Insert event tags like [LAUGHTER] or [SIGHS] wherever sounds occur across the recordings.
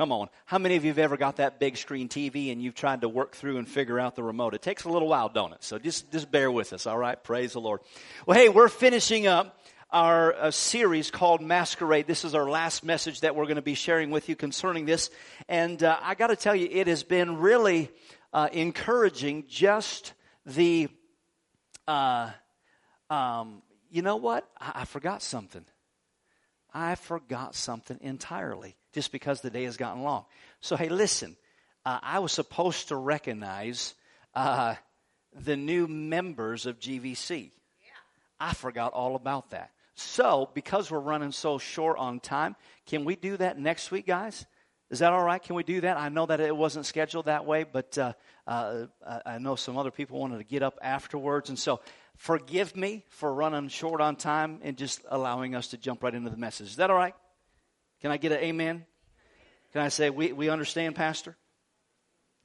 Come on. How many of you have ever got that big screen TV and you've tried to work through and figure out the remote? It takes a little while, don't it? So just, just bear with us, all right? Praise the Lord. Well, hey, we're finishing up our uh, series called Masquerade. This is our last message that we're going to be sharing with you concerning this. And uh, I got to tell you, it has been really uh, encouraging just the, uh, um, you know what? I, I forgot something. I forgot something entirely just because the day has gotten long. So, hey, listen, uh, I was supposed to recognize uh, the new members of GVC. Yeah. I forgot all about that. So, because we're running so short on time, can we do that next week, guys? Is that all right? Can we do that? I know that it wasn't scheduled that way, but uh, uh, I know some other people wanted to get up afterwards. And so, forgive me for running short on time and just allowing us to jump right into the message. Is that all right? Can I get an amen? Can I say, we, we understand, Pastor?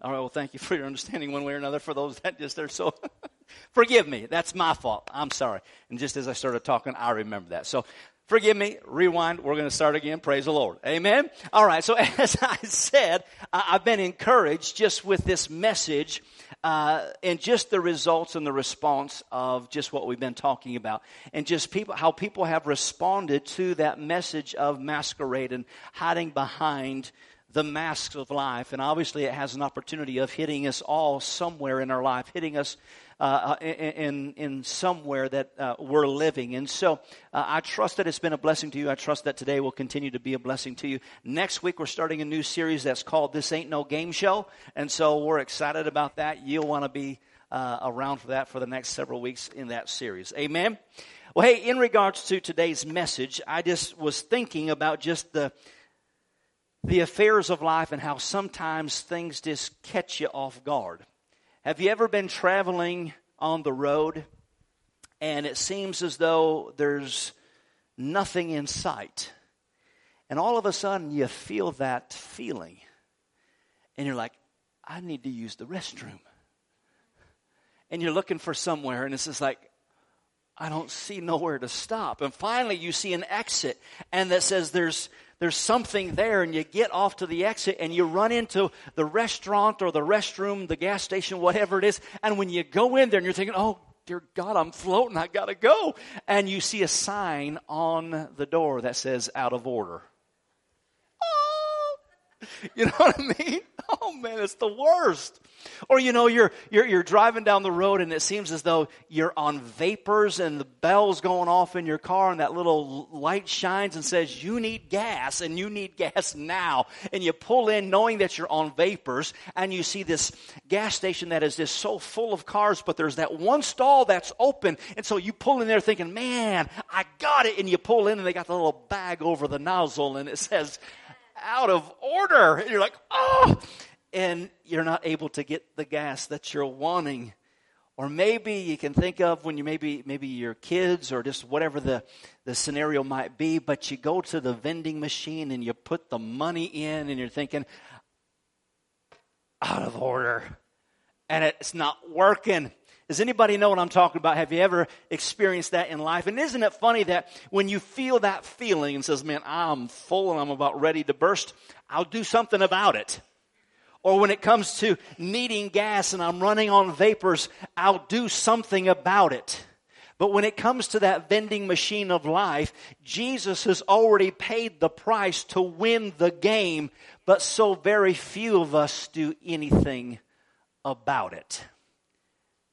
All right, well, thank you [LAUGHS] for your understanding one way or another for those that just are so. [LAUGHS] forgive me. That's my fault. I'm sorry. And just as I started talking, I remember that. So forgive me. Rewind. We're going to start again. Praise the Lord. Amen. All right. So [LAUGHS] as I said, I've been encouraged just with this message uh, and just the results and the response of just what we've been talking about, and just people how people have responded to that message of masquerade and hiding behind the masks of life. And obviously, it has an opportunity of hitting us all somewhere in our life, hitting us uh, in, in somewhere that uh, we're living. And so uh, I trust that it's been a blessing to you. I trust that today will continue to be a blessing to you. Next week, we're starting a new series that's called This Ain't No Game Show. And so we're excited about that. You'll want to be uh, around for that for the next several weeks in that series. Amen. Well, hey, in regards to today's message, I just was thinking about just the the affairs of life and how sometimes things just catch you off guard. Have you ever been traveling on the road and it seems as though there's nothing in sight? And all of a sudden you feel that feeling. And you're like, I need to use the restroom. And you're looking for somewhere and it's just like, I don't see nowhere to stop. And finally you see an exit and that says there's there's something there and you get off to the exit and you run into the restaurant or the restroom, the gas station, whatever it is. And when you go in there and you're thinking, oh, dear God, I'm floating, I gotta go. And you see a sign on the door that says out of order. [LAUGHS] You know what I mean? Oh man, it's the worst. Or you know, you're, you're, you're driving down the road and it seems as though you're on vapors and the bell's going off in your car and that little light shines and says, you need gas and you need gas now. And you pull in knowing that you're on vapors and you see this gas station that is just so full of cars, but there's that one stall that's open. And so you pull in there thinking, man, I got it. And you pull in and they got the little bag over the nozzle and it says, out of order. And you're like, oh, and you're not able to get the gas that you're wanting. Or maybe you can think of when you maybe maybe your kids or just whatever the, the scenario might be, but you go to the vending machine and you put the money in and you're thinking, out of order. And it's not working. Does anybody know what I'm talking about? Have you ever experienced that in life? And isn't it funny that when you feel that feeling and says, man, I'm full and I'm about ready to burst, I'll do something about it. Or when it comes to needing gas and I'm running on vapors, I'll do something about it. But when it comes to that vending machine of life, Jesus has already paid the price to win the game, but so very few of us do anything about it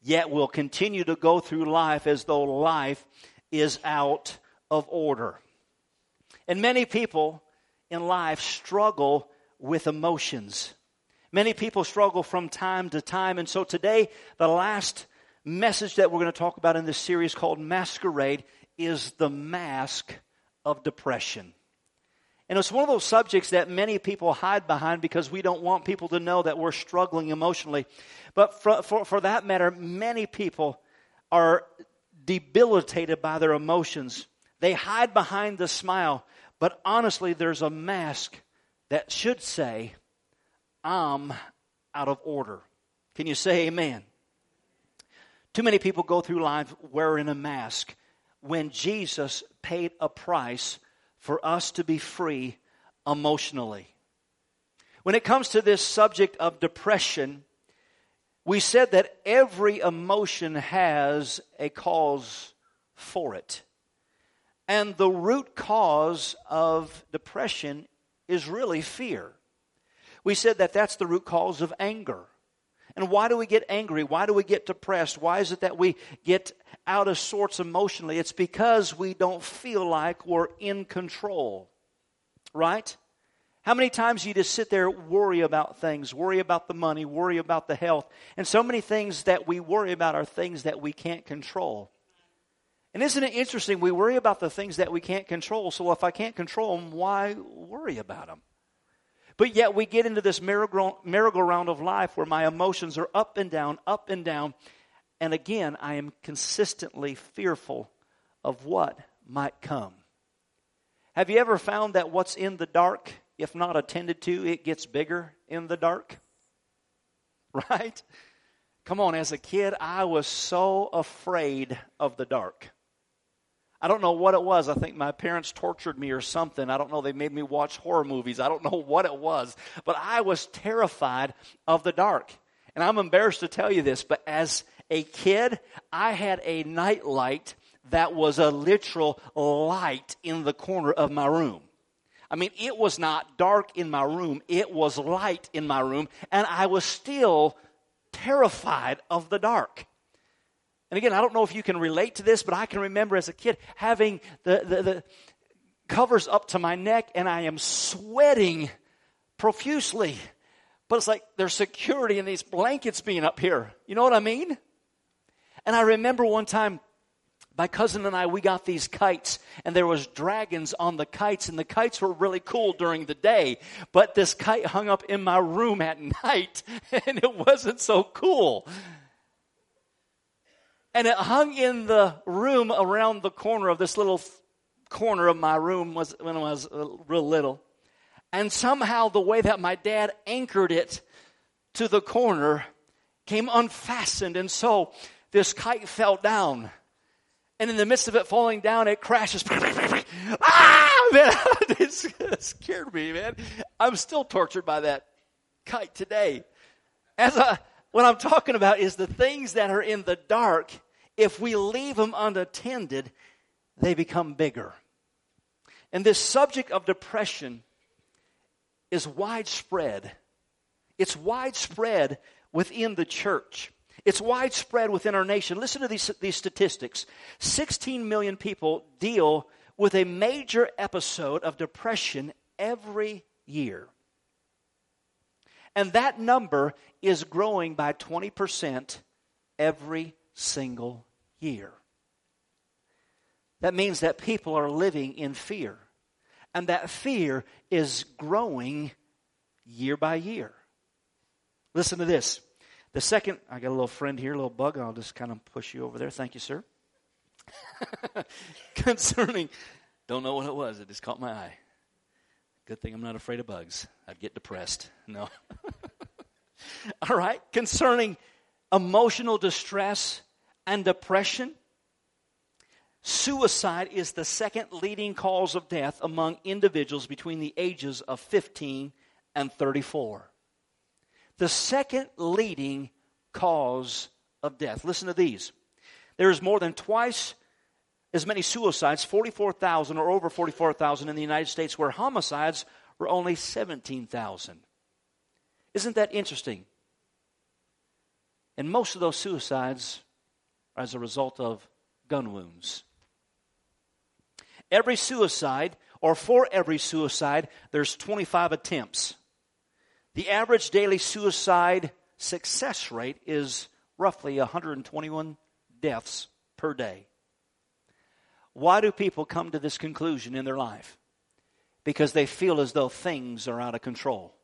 yet will continue to go through life as though life is out of order. And many people in life struggle with emotions. Many people struggle from time to time. And so today, the last message that we're going to talk about in this series called Masquerade is the mask of depression. And it's one of those subjects that many people hide behind because we don't want people to know that we're struggling emotionally. But for, for, for that matter, many people are debilitated by their emotions. They hide behind the smile, but honestly, there's a mask that should say, I'm out of order. Can you say amen? Too many people go through life wearing a mask when Jesus paid a price for us to be free emotionally. When it comes to this subject of depression, we said that every emotion has a cause for it. And the root cause of depression is really fear. We said that that's the root cause of anger. And why do we get angry? Why do we get depressed? Why is it that we get out of sorts emotionally? It's because we don't feel like we're in control. Right? How many times you just sit there, worry about things, worry about the money, worry about the health, and so many things that we worry about are things that we can't control. And isn't it interesting? We worry about the things that we can't control. So if I can't control them, why worry about them? But yet we get into this merry-go-round of life where my emotions are up and down, up and down. And again, I am consistently fearful of what might come. Have you ever found that what's in the dark, if not attended to, it gets bigger in the dark? [LAUGHS] Right? Come on, as a kid, I was so afraid of the dark. I don't know what it was. I think my parents tortured me or something. I don't know. They made me watch horror movies. I don't [LAUGHS] know what it was. But I was terrified of the dark. And I'm embarrassed to tell you this, but as a kid, I had a night light that was a literal light in the corner of my room. I mean, it was not dark in my room, it was light in my room, and I was still terrified of the dark. And again, I don't know if you can relate to this, but I can remember as a kid having the, the, the covers up to my neck and I am sweating profusely. But it's like there's security in these blankets being up here. You know what I mean? And I remember one time my cousin and I, we got these kites and there was dragons on the kites and the kites were really cool during the day. But this kite hung up in my room at [LAUGHS] night and it wasn't so cool. And it hung in the room around the corner of this little corner of my room was when I was real little. And somehow the way that my dad anchored it to the corner came unfastened. And so this kite fell down. And in the midst of it falling down, it crashes. [LAUGHS] ah, man, [LAUGHS] it scared me, man. I'm still tortured by that kite today. As a, what I'm talking about is the things that are in the dark, if we leave them unattended, they become bigger. And this subject of depression is widespread. It's widespread within the church. It's widespread within our nation. Listen to these, these statistics 16 million people deal with a major episode of depression every year. And that number is growing by 20% every single year. That means that people are living in fear. And that fear is growing year by year. Listen to this. The second, I got a little friend here, a little bug. I'll just kind of push you over there. Thank you, sir. [LAUGHS] Concerning, don't know what it was. It just caught my eye. Good thing I'm not afraid of bugs. I'd get depressed. No. [LAUGHS] All right. Concerning emotional distress and depression, suicide is the second leading cause of death among individuals between the ages of 15 and 34. The second leading cause of death. Listen to these. There is more than twice as many suicides, 44,000 or over 44,000 in the United States, where homicides were only 17,000. Isn't that interesting? And most of those suicides are as a result of gun wounds. Every suicide, or for every suicide, there's 25 attempts. The average daily suicide success rate is roughly 121 deaths per day. Why do people come to this conclusion in their life? because they feel as though things are out of control.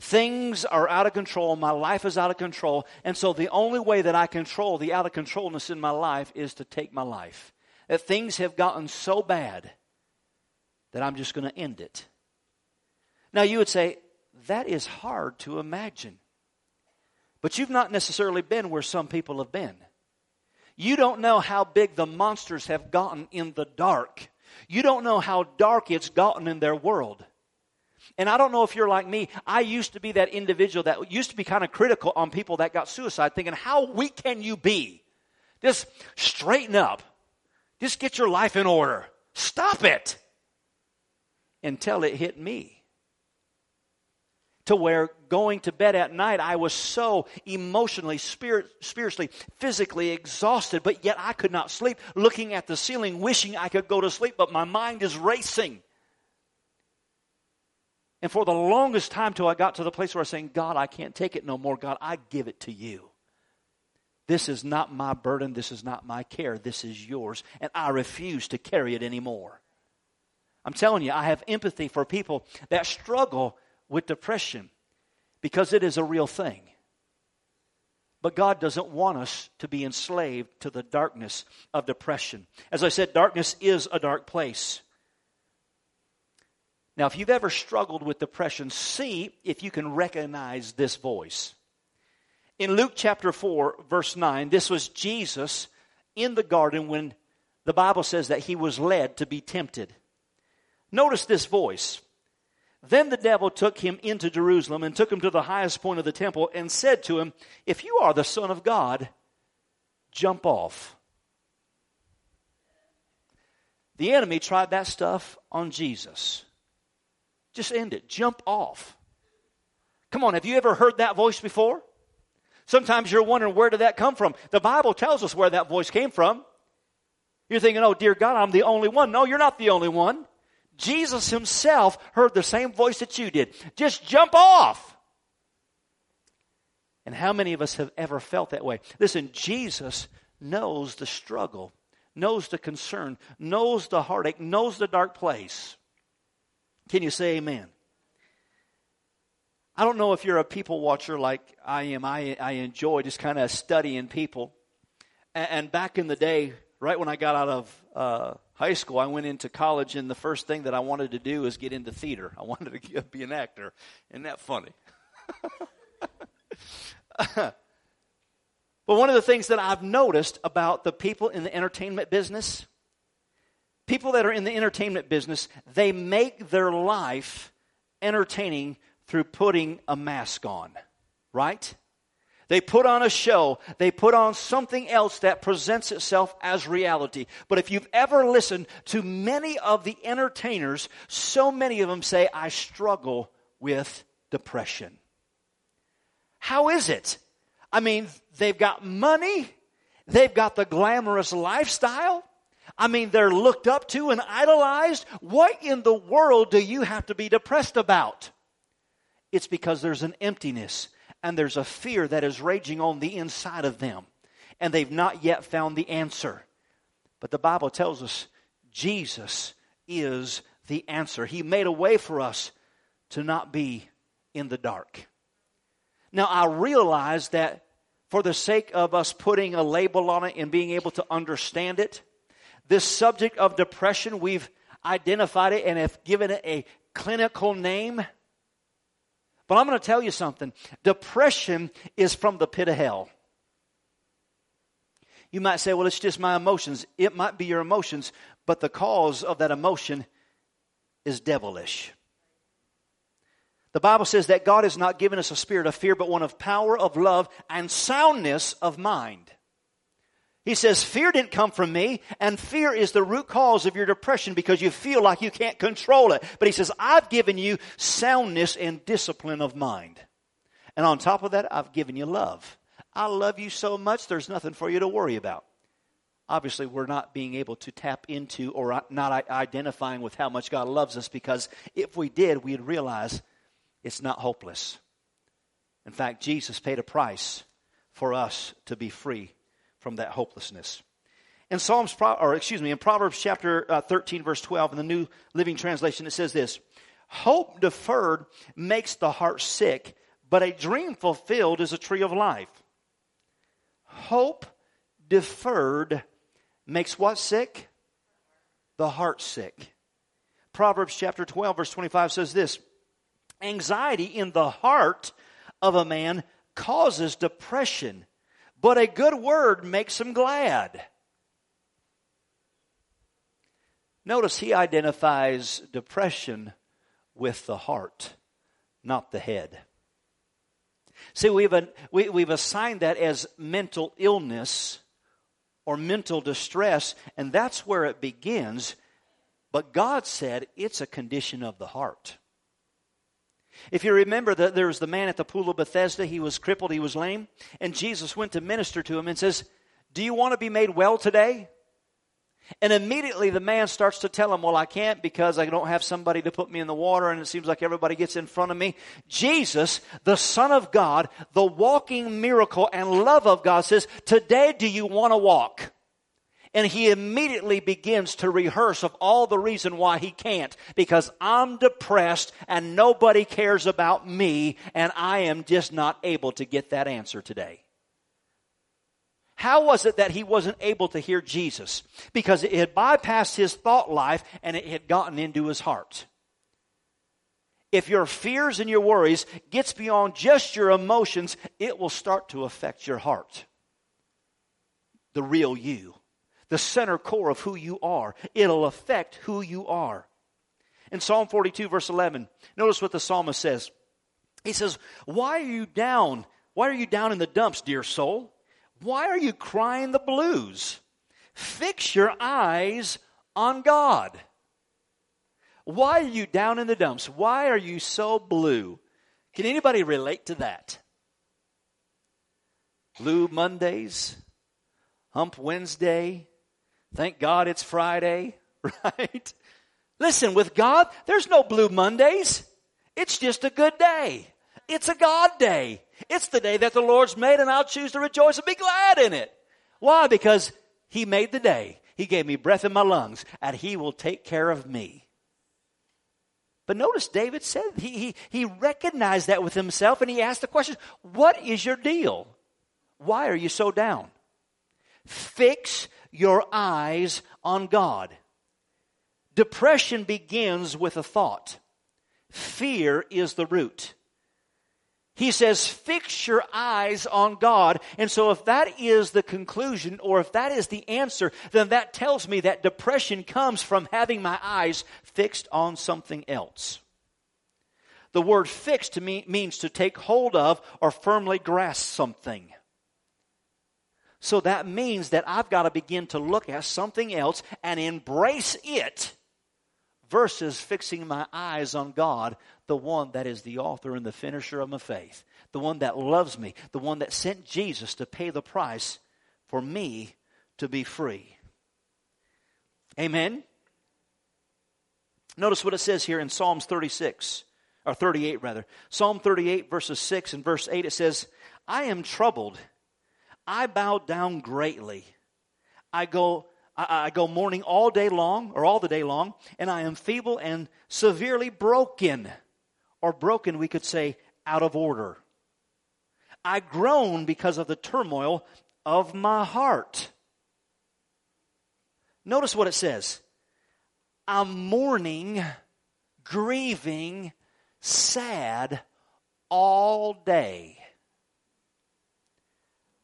Things are out of control. My life is out of control. And so the only way that I control the out of controlness in my life is to take my life. That things have gotten so bad that I'm just going to end it. Now you would say, that is hard to imagine. But you've not necessarily been where some people have been. You don't know how big the monsters have gotten in the dark. You don't know how dark it's gotten in their world. And I don't know if you're like me. I used to be that individual that used to be kind of critical on people that got suicide, thinking, how weak can you be? Just straighten up. Just get your life in order. Stop it. Until it hit me. To where going to bed at night, I was so emotionally, spirit, spiritually, physically exhausted, but yet I could not sleep, looking at the ceiling, wishing I could go to sleep, but my mind is racing. And for the longest time, till I got to the place where I was saying, God, I can't take it no more. God, I give it to you. This is not my burden. This is not my care. This is yours. And I refuse to carry it anymore. I'm telling you, I have empathy for people that struggle with depression because it is a real thing. But God doesn't want us to be enslaved to the darkness of depression. As I said, darkness is a dark place. Now, if you've ever struggled with depression, see if you can recognize this voice. In Luke chapter 4, verse 9, this was Jesus in the garden when the Bible says that he was led to be tempted. Notice this voice. Then the devil took him into Jerusalem and took him to the highest point of the temple and said to him, If you are the Son of God, jump off. The enemy tried that stuff on Jesus. Just end it. Jump off. Come on, have you ever heard that voice before? Sometimes you're wondering where did that come from? The Bible tells us where that voice came from. You're thinking, oh, dear God, I'm the only one. No, you're not the only one. Jesus himself heard the same voice that you did. Just jump off. And how many of us have ever felt that way? Listen, Jesus knows the struggle, knows the concern, knows the heartache, knows the dark place. Can you say amen? I don't know if you're a people watcher like I am. I, I enjoy just kind of studying people. And, and, back in the day, right when I got out of uh, high school, I went into college, and the first thing that I wanted to do was get into theater. I [LAUGHS] wanted to be an actor. Isn't that funny? [LAUGHS] but one of the things that I've noticed about the people in the entertainment business people that are in the entertainment business, they make their life entertaining through putting a mask on, right? They put on a show. They put on something else that presents itself as reality. But if you've ever listened to many of the entertainers, so many of them say, I struggle with depression. How is it? I mean, they've got money. They've got the glamorous lifestyle. I mean, they're looked up to and idolized. What in the world do you have to be depressed about? It's because there's an emptiness and there's a fear that is raging on the inside of them, and they've not yet found the answer. But the Bible tells us Jesus is the answer. He made a way for us to not be in the dark. Now, I realize that for the sake of us putting a label on it and being able to understand it, this subject of depression, we've identified it and have given it a clinical name. But I'm going to tell you something. Depression is from the pit of hell. You might say, well, it's just my emotions. It might be your emotions, but the cause of that emotion is devilish. The Bible says that God has not given us a spirit of fear, but one of power, of love, and soundness of mind. He says, Fear didn't come from me, and fear is the root cause of your depression because you feel like you can't control it. But he says, I've given you soundness and discipline of mind. And on top of that, I've given you love. I love you so much, there's nothing for you to worry about. Obviously, we're not being able to tap into or not identifying with how much God loves us because if we did, we'd realize it's not hopeless. In fact, Jesus paid a price for us to be free from that hopelessness. In Psalms, or excuse me, in Proverbs chapter uh, 13, verse 12, in the New Living Translation, it says this Hope deferred makes the heart sick, but a dream fulfilled is a tree of life. Hope deferred makes what sick? The heart sick. Proverbs chapter 12, verse 25 says this Anxiety in the heart of a man causes depression, but a good word makes him glad. Notice he identifies depression with the heart, not the head. See, we've, we, we've assigned that as mental illness or mental distress, and that's where it begins. But God said it's a condition of the heart. If you remember that there was the man at the pool of Bethesda, he was crippled, he was lame, and Jesus went to minister to him and says, Do you want to be made well today? And immediately the man starts to tell him, Well, I can't because I don't have somebody to put me in the water, and it seems like everybody gets in front of me. Jesus, the Son of God, the walking miracle and love of God, says, Today do you want to walk? And he immediately begins to rehearse of all the reason why he can't. Because I'm depressed and nobody cares about me, and I am just not able to get that answer today. How was it that he wasn't able to hear Jesus? Because it had bypassed his thought life and it had gotten into his heart. If your fears and your worries gets beyond just your emotions, it will start to affect your heart. The real you. The center core of who you are. It'll affect who you are. In Psalm 42 verse 11, notice what the psalmist says. He says, why are you down? Why are you down in the dumps, dear soul? Why are you crying the blues? Fix your eyes on God. Why are you down in the dumps? Why are you so blue? Can anybody relate to that? Blue Mondays, Hump Wednesday, thank God it's Friday, [LAUGHS] right? Listen, with God, there's no blue Mondays. It's just a good day. It's a God day. It's the day that the Lord's made, and I'll choose to rejoice and be glad in it. Why? Because He made the day. He gave me breath in my lungs, and He will take care of me. But notice David said he, he, he recognized that with himself and he asked the question, What is your deal? Why are you so down? Fix your eyes on God. Depression begins with a thought. Fear is the root. He says, fix your eyes on God. And so if that is the conclusion or if that is the answer, then that tells me that depression comes from having my eyes fixed on something else. The word fixed means to take hold of or firmly grasp something. So that means that I've got to begin to look at something else and embrace it versus fixing my eyes on God the one that is the author and the finisher of my faith, the one that loves me, the one that sent Jesus to pay the price for me to be free. Amen. Notice what it says here in Psalms 36, or 38 rather. Psalm 38, verses 6 and verse 8, it says, I am troubled. I bow down greatly. I go I, I, go mourning all day long, or all the day long, and I am feeble and severely broken or broken, we could say, out of order. I groan because of the turmoil of my heart. Notice what it says I'm mourning, grieving, sad all day.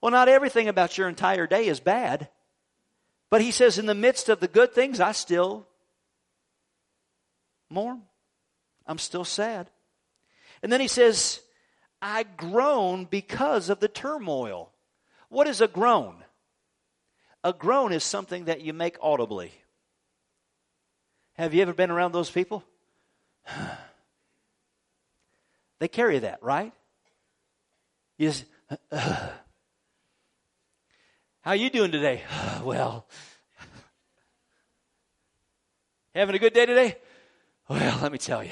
Well, not everything about your entire day is bad. But he says, in the midst of the good things, I still mourn. I'm still sad. And then he says, I groan because of the turmoil. What is a groan? A groan is something that you make audibly. Have you ever been around those people? [SIGHS] they carry that, right? You just, how you doing today? [SIGHS] well, having a good day today? Well, let me tell you.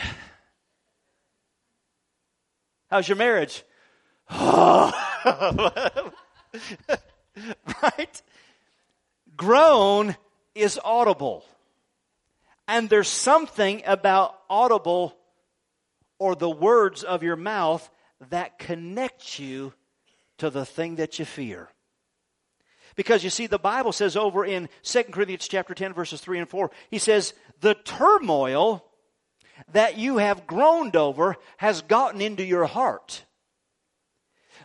How's your marriage? [LAUGHS] right? Groan is audible. And there's something about audible or the words of your mouth that connect you to the thing that you fear. Because you see, the Bible says over in 2 Corinthians chapter 10, verses 3 and 4, he says, The turmoil that you have groaned over has gotten into your heart.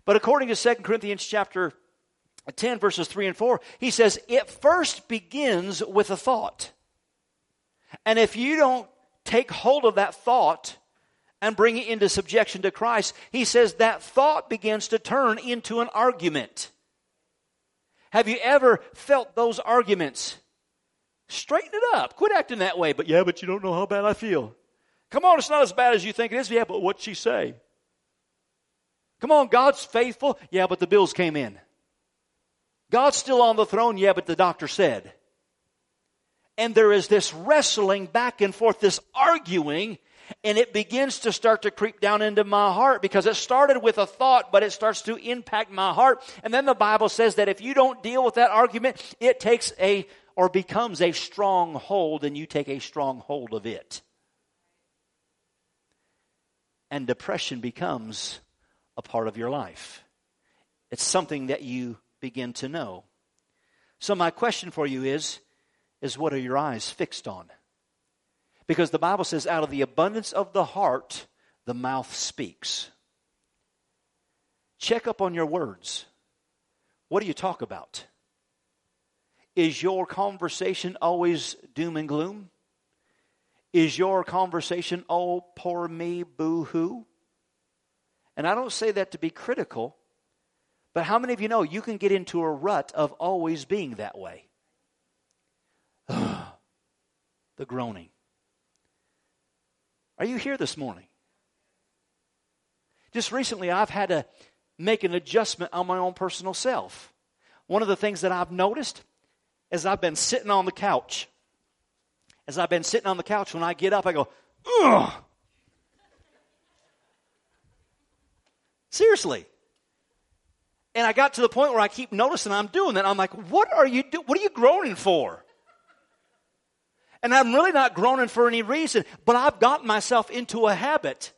But according to 2 Corinthians chapter 10, verses 3 and 4, he says, It first begins with a thought. And if you don't take hold of that thought and bring it into subjection to Christ, he says that thought begins to turn into an argument. Have you ever felt those arguments? Straighten it up. Quit acting that way. But yeah, but you don't know how bad I feel. Come on, it's not as bad as you think it is. Yeah, but what'd she say? Come on, God's faithful. Yeah, but the bills came in. God's still on the throne. Yeah, but the doctor said. And there is this wrestling back and forth, this arguing and it begins to start to creep down into my heart because it started with a thought, but it starts to impact my heart. And then the Bible says that if you don't deal with that argument, it takes a or becomes a strong hold and you take a strong hold of it. And depression becomes a part of your life. It's something that you begin to know. So my question for you is is what are your eyes fixed on? Because the Bible says, out of the abundance of the heart, the mouth speaks. Check up on your words. What do you talk about? Is your conversation always doom and gloom? Is your conversation, oh, poor me, boo hoo? And I don't say that to be critical, but how many of you know you can get into a rut of always being that way? [SIGHS] the groaning. Are you here this morning? Just recently, I've had to make an adjustment on my own personal self. One of the things that I've noticed as I've been sitting on the couch, as I've been sitting on the couch, when I get up, I go, ugh. Seriously. And I got to the point where I keep noticing I'm doing that. I'm like, what are you do- What are you groaning for? And I'm really not groaning for any reason, but I've gotten myself into a habit.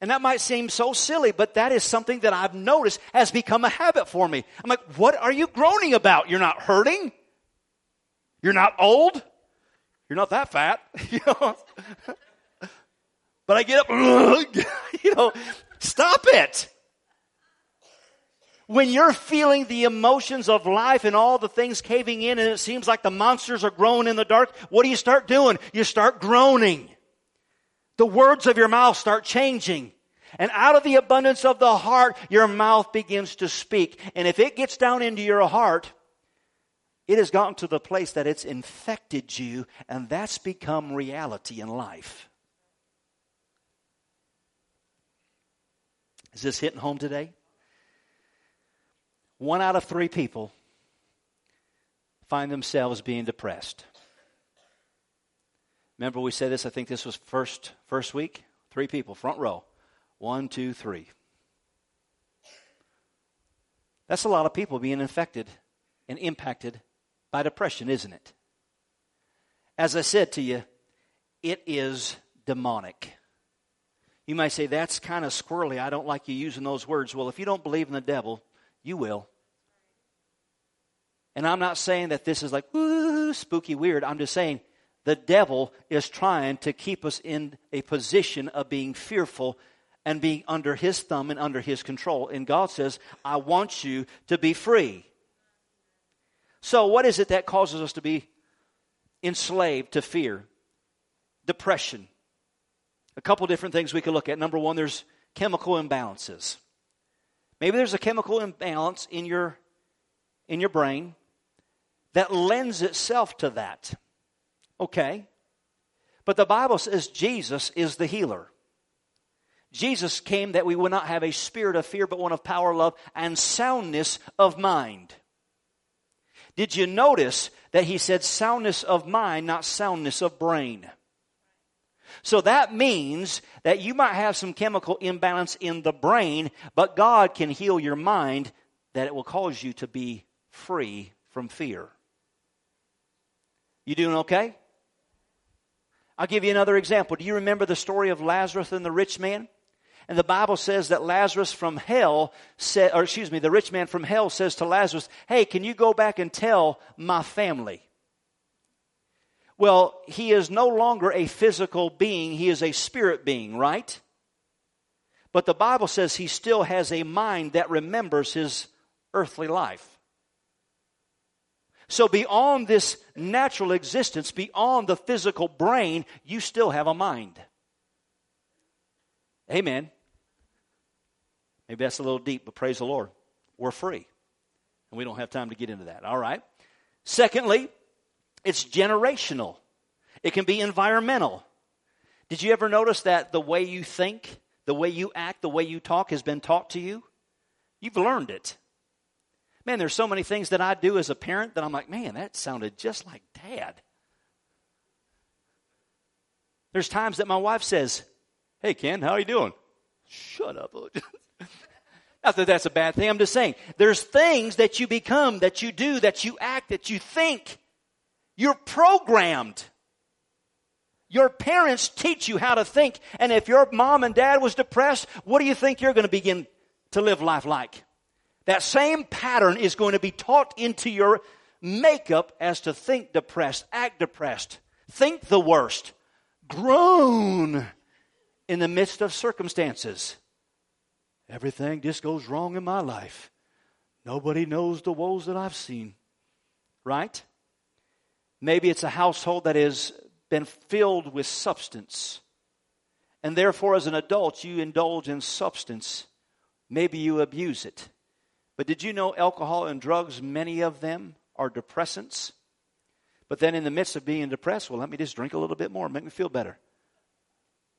And that might seem so silly, but that is something that I've noticed has become a habit for me. I'm like, what are you groaning about? You're not hurting? You're not old? You're not that fat, [LAUGHS] you know? but I get up, [LAUGHS] you know, stop it when you're feeling the emotions of life and all the things caving in and it seems like the monsters are growing in the dark, what do you start doing? You start groaning. The words of your mouth start changing. And out of the abundance of the heart, your mouth begins to speak. And if it gets down into your heart, it has gotten to the place that it's infected you, and that's become reality in life. Is this hitting home today? One out of three people find themselves being depressed. Remember, we said this, I think this was first, first week? Three people, front row. One, two, three. That's a lot of people being infected and impacted by depression, isn't it? As I said to you, it is demonic. You might say, that's kind of squirrely. I don't like you using those words. Well, if you don't believe in the devil, you will. And I'm not saying that this is like, ooh, spooky weird. I'm just saying the devil is trying to keep us in a position of being fearful and being under his thumb and under his control. And God says, I want you to be free. So, what is it that causes us to be enslaved to fear? Depression. A couple different things we could look at. Number one, there's chemical imbalances. Maybe there's a chemical imbalance in your in your brain that lends itself to that. Okay. But the Bible says Jesus is the healer. Jesus came that we would not have a spirit of fear, but one of power, love, and soundness of mind. Did you notice that he said soundness of mind, not soundness of brain? So that means that you might have some chemical imbalance in the brain, but God can heal your mind that it will cause you to be free from fear. You doing okay? I'll give you another example. Do you remember the story of Lazarus and the rich man? And the Bible says that Lazarus from hell said, or excuse me, the rich man from hell says to Lazarus, Hey, can you go back and tell my family? Well, he is no longer a physical being, he is a spirit being, right? But the Bible says he still has a mind that remembers his earthly life. So, beyond this natural existence, beyond the physical brain, you still have a mind. Amen. Maybe that's a little deep, but praise the Lord. We're free. And we don't have time to get into that. All right. Secondly, it's generational, it can be environmental. Did you ever notice that the way you think, the way you act, the way you talk has been taught to you? You've learned it. Man, there's so many things that I do as a parent that I'm like, man, that sounded just like dad. There's times that my wife says, Hey, Ken, how are you doing? Shut up. [LAUGHS] Not that that's a bad thing. I'm just saying there's things that you become, that you do, that you act, that you think. You're programmed. Your parents teach you how to think. And if your mom and dad was depressed, what do you think you're going to begin to live life like? That same pattern is going to be taught into your makeup as to think depressed, act depressed, think the worst, groan in the midst of circumstances. Everything just goes wrong in my life. Nobody knows the woes that I've seen. Right? Maybe it's a household that has been filled with substance. And therefore, as an adult, you indulge in substance. Maybe you abuse it. But did you know alcohol and drugs, many of them are depressants? But then, in the midst of being depressed, well, let me just drink a little bit more, make me feel better.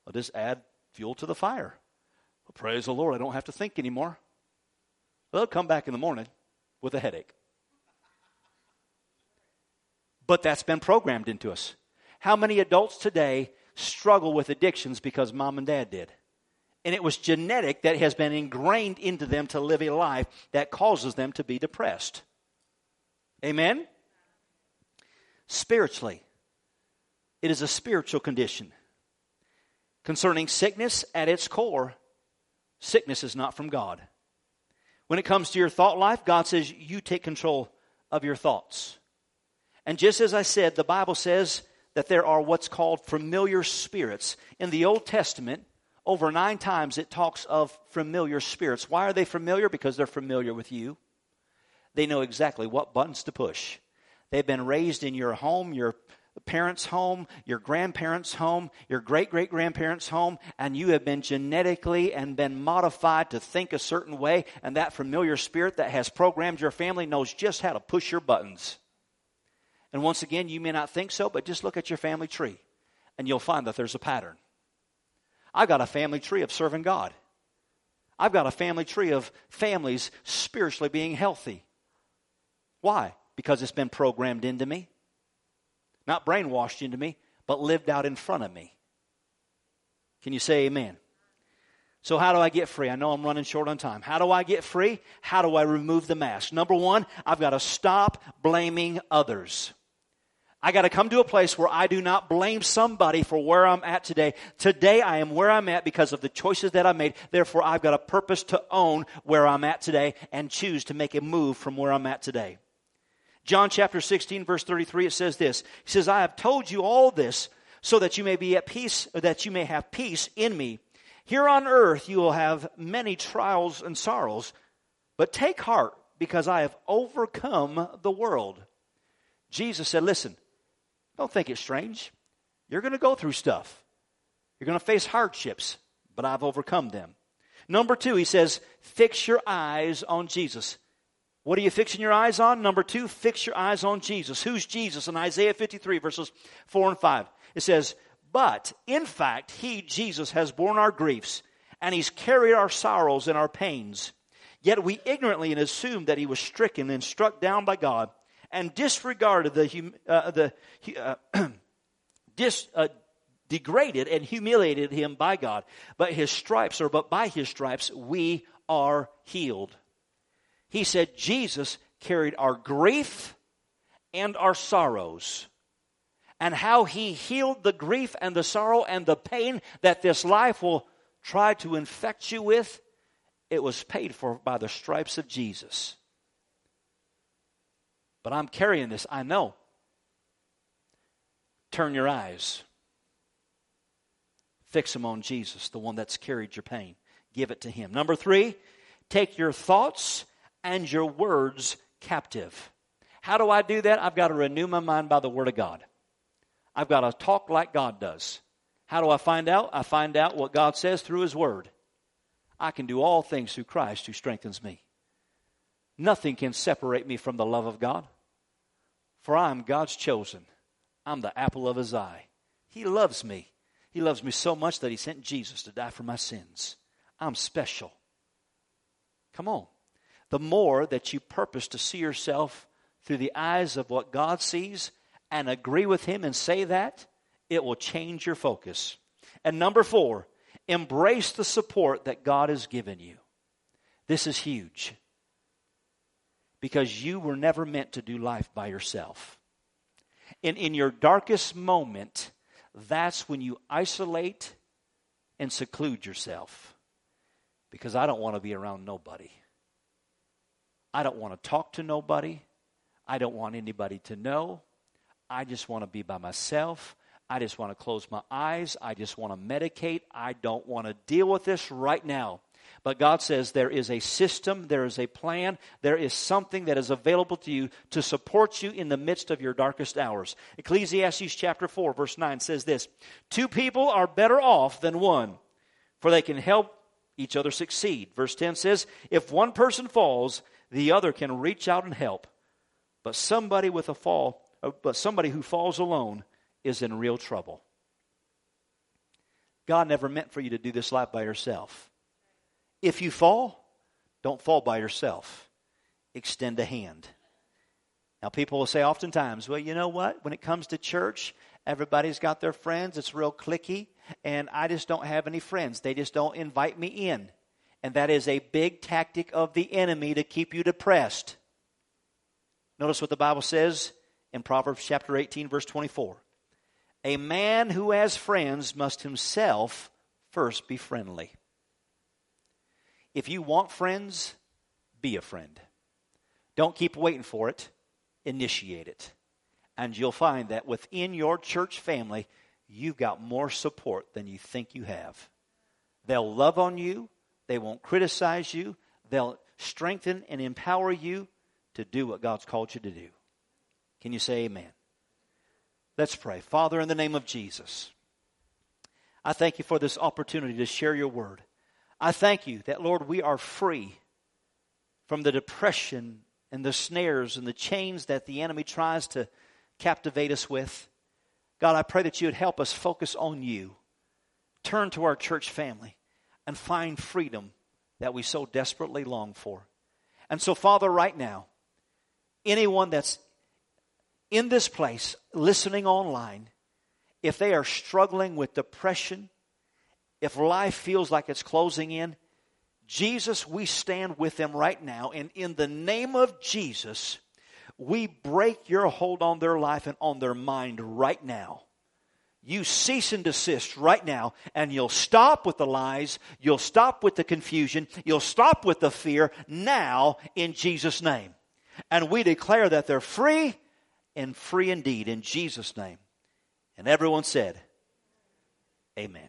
I'll just add fuel to the fire. Well, praise the Lord, I don't have to think anymore. Well, I'll come back in the morning with a headache. But that's been programmed into us. How many adults today struggle with addictions because mom and dad did? And it was genetic that has been ingrained into them to live a life that causes them to be depressed. Amen? Spiritually, it is a spiritual condition. Concerning sickness, at its core, sickness is not from God. When it comes to your thought life, God says you take control of your thoughts. And just as I said, the Bible says that there are what's called familiar spirits. In the Old Testament, over nine times it talks of familiar spirits. Why are they familiar? Because they're familiar with you. They know exactly what buttons to push. They've been raised in your home, your parents' home, your grandparents' home, your great great grandparents' home, and you have been genetically and been modified to think a certain way, and that familiar spirit that has programmed your family knows just how to push your buttons. And once again, you may not think so, but just look at your family tree, and you'll find that there's a pattern. I've got a family tree of serving God. I've got a family tree of families spiritually being healthy. Why? Because it's been programmed into me. Not brainwashed into me, but lived out in front of me. Can you say amen? So, how do I get free? I know I'm running short on time. How do I get free? How do I remove the mask? Number one, I've got to stop blaming others. I got to come to a place where I do not blame somebody for where I'm at today. Today I am where I'm at because of the choices that I made. Therefore, I've got a purpose to own where I'm at today and choose to make a move from where I'm at today. John chapter 16 verse 33 it says this. He says, "I have told you all this so that you may be at peace, that you may have peace in me. Here on earth you will have many trials and sorrows, but take heart because I have overcome the world." Jesus said, "Listen, don't think it's strange. You're going to go through stuff. You're going to face hardships, but I've overcome them." Number 2, he says, "Fix your eyes on Jesus." What are you fixing your eyes on? Number two, fix your eyes on Jesus. Who's Jesus? In Isaiah 53, verses 4 and 5, it says, But in fact, He, Jesus, has borne our griefs, and He's carried our sorrows and our pains. Yet we ignorantly and assumed that He was stricken and struck down by God, and disregarded the, uh, the uh, [CLEARS THROAT] dis, uh, degraded and humiliated Him by God. But His stripes, or but by His stripes, we are healed. He said Jesus carried our grief and our sorrows. and how he healed the grief and the sorrow and the pain that this life will try to infect you with, it was paid for by the stripes of Jesus. But I'm carrying this, I know. Turn your eyes. Fix them on Jesus, the one that's carried your pain. Give it to him. Number three, take your thoughts and your words captive. How do I do that? I've got to renew my mind by the Word of God. I've got to talk like God does. How do I find out? I find out what God says through His Word. I can do all things through Christ who strengthens me. Nothing can separate me from the love of God, for I am God's chosen. I'm the apple of His eye. He loves me. He loves me so much that He sent Jesus to die for my sins. I'm special. Come on. The more that you purpose to see yourself through the eyes of what God sees and agree with Him and say that, it will change your focus. And number four, embrace the support that God has given you. This is huge because you were never meant to do life by yourself. And in your darkest moment, that's when you isolate and seclude yourself. Because I don't want to be around nobody. I don't want to talk to nobody. I don't want anybody to know. I just want to be by myself. I just want to close my eyes. I just want to medicate. I don't want to deal with this right now. But God says there is a system, there is a plan, there is something that is available to you to support you in the midst of your darkest hours. Ecclesiastes chapter 4, verse 9 says this Two people are better off than one, for they can help each other succeed. Verse 10 says, If one person falls, the other can reach out and help. But somebody with a fall, uh, but somebody who falls alone is in real trouble. God never meant for you to do this life by yourself. If you fall, don't fall by yourself. Extend a hand. Now, people will say oftentimes, well, you know what? When it comes to church, everybody's got their friends. It's real clicky, and I just don't have any friends. They just don't invite me in. And that is a big tactic of the enemy to keep you depressed. Notice what the Bible says in Proverbs chapter 18, verse 24. A man who has friends must himself first be friendly. If you want friends, be a friend. Don't keep waiting for it, initiate it. And you'll find that within your church family, you've got more support than you think you have. They'll love on you, they won't criticize you, they'll strengthen and empower you to do what God's called you to do. Can you say amen? Let's pray. Father, in the name of Jesus, I thank you for this opportunity to share your word. I thank you that, Lord, we are free from the depression and the snares and the chains that the enemy tries to captivate us with. God, I pray that you would help us focus on you, turn to our church family, and find freedom that we so desperately long for. And so, Father, right now, anyone that's in this place, listening online, if they are struggling with depression, if life feels like it's closing in, Jesus, we stand with them right now. And in the name of Jesus, we break your hold on their life and on their mind right now. You cease and desist right now, and you'll stop with the lies. You'll stop with the confusion. You'll stop with the fear now in Jesus' name. And we declare that they're free and free indeed in Jesus' name. And everyone said, Amen.